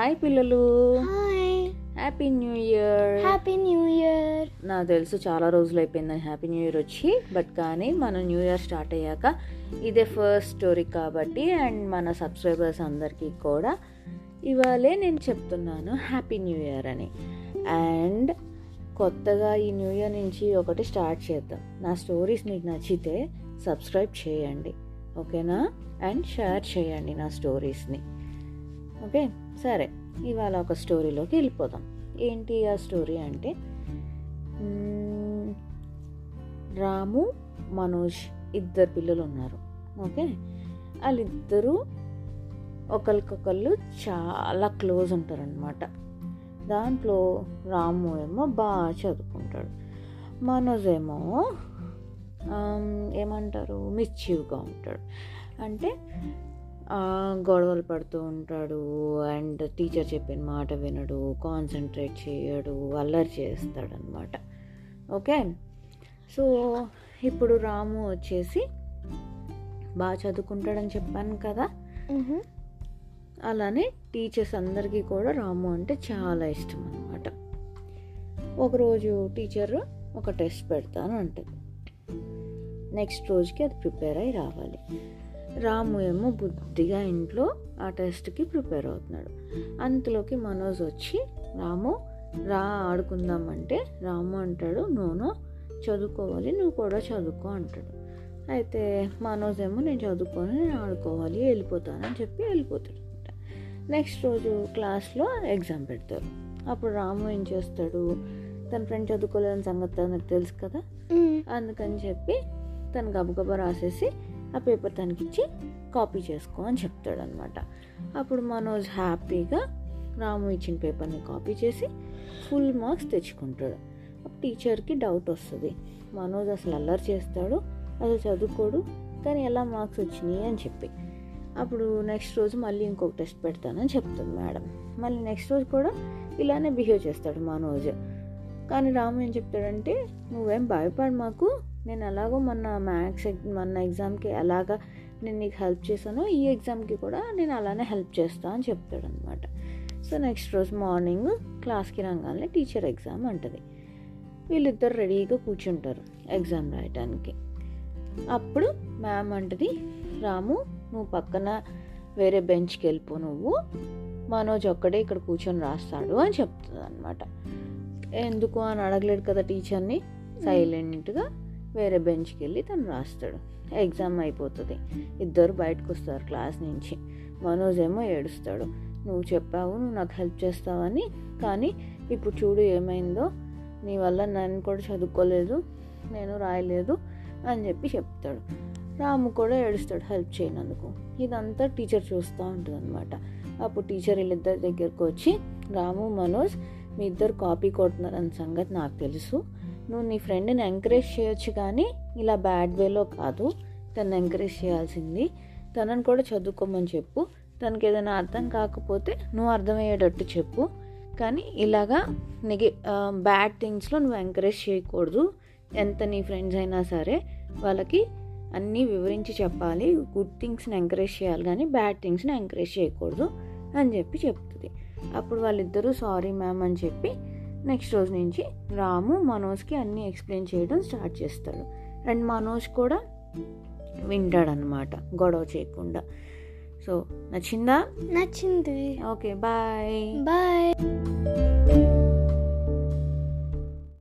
Hi పిల్లలు. Hi happy new year happy new year నాకు తెలుసు చాలా రోజులు అయిపోయిందని హ్యాపీ న్యూ ఇయర్ వచ్చి బట్ కానీ మన న్యూ ఇయర్ స్టార్ట్ అయ్యాక ఇదే ఫస్ట్ స్టోరీ కాబట్టి అండ్ మన సబ్స్క్రైబర్స్ అందరికీ కూడా ఇవాళే నేను చెప్తున్నాను హ్యాపీ న్యూ ఇయర్ అని. అండ్ కొత్తగా ఈ న్యూ ఇయర్ నుంచి ఒకటి స్టార్ట్ చేద్దాం. నా స్టోరీస్ మీకు నచ్చితే సబ్స్క్రైబ్ చేయండి. ఓకేనా అండ్ షేర్ చేయండి నా స్టోరీస్ని ఓకే? సరే. ఇవాళ ఒక స్టోరీలోకి వెళ్ళిపోదాం. ఏంటి ఆ స్టోరీ అంటే రాము మనోజ్ ఇద్దరు పిల్లలు ఉన్నారు. ఓకే? వాళ్ళిద్దరూ ఒకరికొకళ్ళు చాలా క్లోజ్ ఉంటారనమాట దాంట్లో రాము ఏమో బాగా చదువుకుంటాడు. మనోజ్ ఏమో ఏమంటారు? మిస్చీవ్గా ఉంటాడు. అంటే గొడవలు పడుతూ ఉంటాడు అండ్ టీచర్ చెప్పిన మాట వినడు కాన్సన్ట్రేట్ చేయడు అల్లరి చేస్తాడు అనమాట ఓకే? సో ఇప్పుడు రాము వచ్చేసి బాగా చదువుకుంటాడని చెప్పాను కదా? అలానే టీచర్స్ అందరికీ కూడా రాము అంటే చాలా ఇష్టం అనమాట ఒకరోజు టీచర్ ఒక టెస్ట్ పెడతాను అంటది నెక్స్ట్ రోజుకి అది ప్రిపేర్ అయి రావాలి. రాము ఏమో బుద్ధిగా ఇంట్లో ఆ టెస్ట్కి ప్రిపేర్ అవుతున్నాడు. అంతలోకి మనోజ్ వచ్చి రాము రా ఆడుకుందామంటే రాము అంటాడు నూనె చదువుకోవాలి నువ్వు కూడా చదువుకో అంటాడు. అయితే మనోజ్ ఏమో నేను చదువుకొని నేను ఆడుకోవాలి వెళ్ళిపోతానని చెప్పి వెళ్ళిపోతాడు నెక్స్ట్ రోజు క్లాస్లో ఎగ్జామ్ పెడతారు. అప్పుడు రాము ఏం చేస్తాడు తన ఫ్రెండ్ చదువుకోలేని సంగతి తనకు తెలుసు కదా? అందుకని చెప్పి తను గబగబా రాసేసి ఆ పేపర్ తనకి ఇచ్చి కాపీ చేసుకో అని చెప్తాడు అనమాట అప్పుడు మనోజ్ హ్యాపీగా రాము ఇచ్చిన పేపర్ని కాపీ చేసి ఫుల్ మార్క్స్ తెచ్చుకుంటాడు. అప్పుడు టీచర్కి డౌట్ వస్తుంది. మనోజ్ అసలు అల్లరి చేస్తాడు అసలు చదువుకోడు కానీ ఎలా మార్క్స్ వచ్చినాయి అని చెప్పి. అప్పుడు నెక్స్ట్ రోజు మళ్ళీ ఇంకొక టెస్ట్ పెడతానని చెప్తుంది మేడం. మళ్ళీ నెక్స్ట్ రోజు కూడా ఇలానే బిహేవ్ చేస్తాడు మనోజ్. కానీ రాము ఏం చెప్తాడంటే నువ్వేం భయపడు మాకు నేను ఎలాగో మొన్న మ్యాథ్స్ మొన్న ఎగ్జామ్కి ఎలాగా నేను నీకు హెల్ప్ చేశానో ఈ ఎగ్జామ్కి కూడా నేను అలానే హెల్ప్ చేస్తా అని చెప్తాడు అనమాట సో నెక్స్ట్ రోజు మార్నింగ్ క్లాస్కి రాగానే టీచర్ ఎగ్జామ్ అంటది. వీళ్ళిద్దరు రెడీగా కూర్చుంటారు ఎగ్జామ్ రాయటానికి. అప్పుడు మ్యామ్ అంటది రాము నువ్వు పక్కన వేరే బెంచ్కి వెళ్ళిపో నువ్వు. మనోజ్ ఒక్కడే ఇక్కడ కూర్చొని రాస్తాడు అని చెప్తుంది అనమాట ఎందుకు? అని అడగలేడు కదా టీచర్ని. సైలెంట్గా వేరే బెంచ్కి వెళ్ళి తను రాస్తాడు. ఎగ్జామ్ అయిపోతుంది. ఇద్దరు బయటకు వస్తారు క్లాస్ నుంచి. మనోజ్ ఏమో ఏడుస్తాడు. నువ్వు చెప్పావు నువ్వు నాకు హెల్ప్ చేస్తావని కానీ ఇప్పుడు చూడు ఏమైందో. నీ వల్ల నన్ను కూడా చదువుకోలేదు నేను రాయలేదు అని చెప్పి చెప్తాడు. రాము కూడా ఏడుస్తాడు హెల్ప్ చేయనందుకు. ఇదంతా టీచర్ చూస్తూ ఉంటుంది అనమాట అప్పుడు టీచర్ వీళ్ళిద్దరి దగ్గరకు వచ్చి రాము మనోజ్ మీ ఇద్దరు కాపీ కొడుతున్నారన్న సంగతి నాకు తెలుసు. నువ్వు నీ ఫ్రెండ్ని ఎంకరేజ్ చేయొచ్చు కానీ ఇలా బ్యాడ్ వేలో కాదు. తను ఎంకరేజ్ చేయాల్సింది. తనని కూడా చదువుకోమని చెప్పు. తనకి ఏదైనా అర్థం కాకపోతే నువ్వు అర్థమయ్యేటట్టు చెప్పు. కానీ ఇలాగా నెగి బ్యాడ్ థింగ్స్లో నువ్వు ఎంకరేజ్ చేయకూడదు. ఎంత నీ ఫ్రెండ్స్ అయినా సరే వాళ్ళకి అన్నీ వివరించి చెప్పాలి. గుడ్ థింగ్స్ని ఎంకరేజ్ చేయాలి కానీ బ్యాడ్ థింగ్స్ని ఎంకరేజ్ చేయకూడదు అని చెప్పి చెప్తుంది. అప్పుడు వాళ్ళిద్దరూ సారీ మ్యామ్ అని చెప్పి నెక్స్ట్ రోజు నుంచి రాము మనోజ్కి అన్నీ ఎక్స్ప్లెయిన్ చేయడం స్టార్ట్ చేస్తాడు. అండ్ మనోజ్ కూడా వింటాడనమాట గొడవ చేయకుండా. సో నచ్చిందా? నచ్చింది. Okay bye. బాయ్.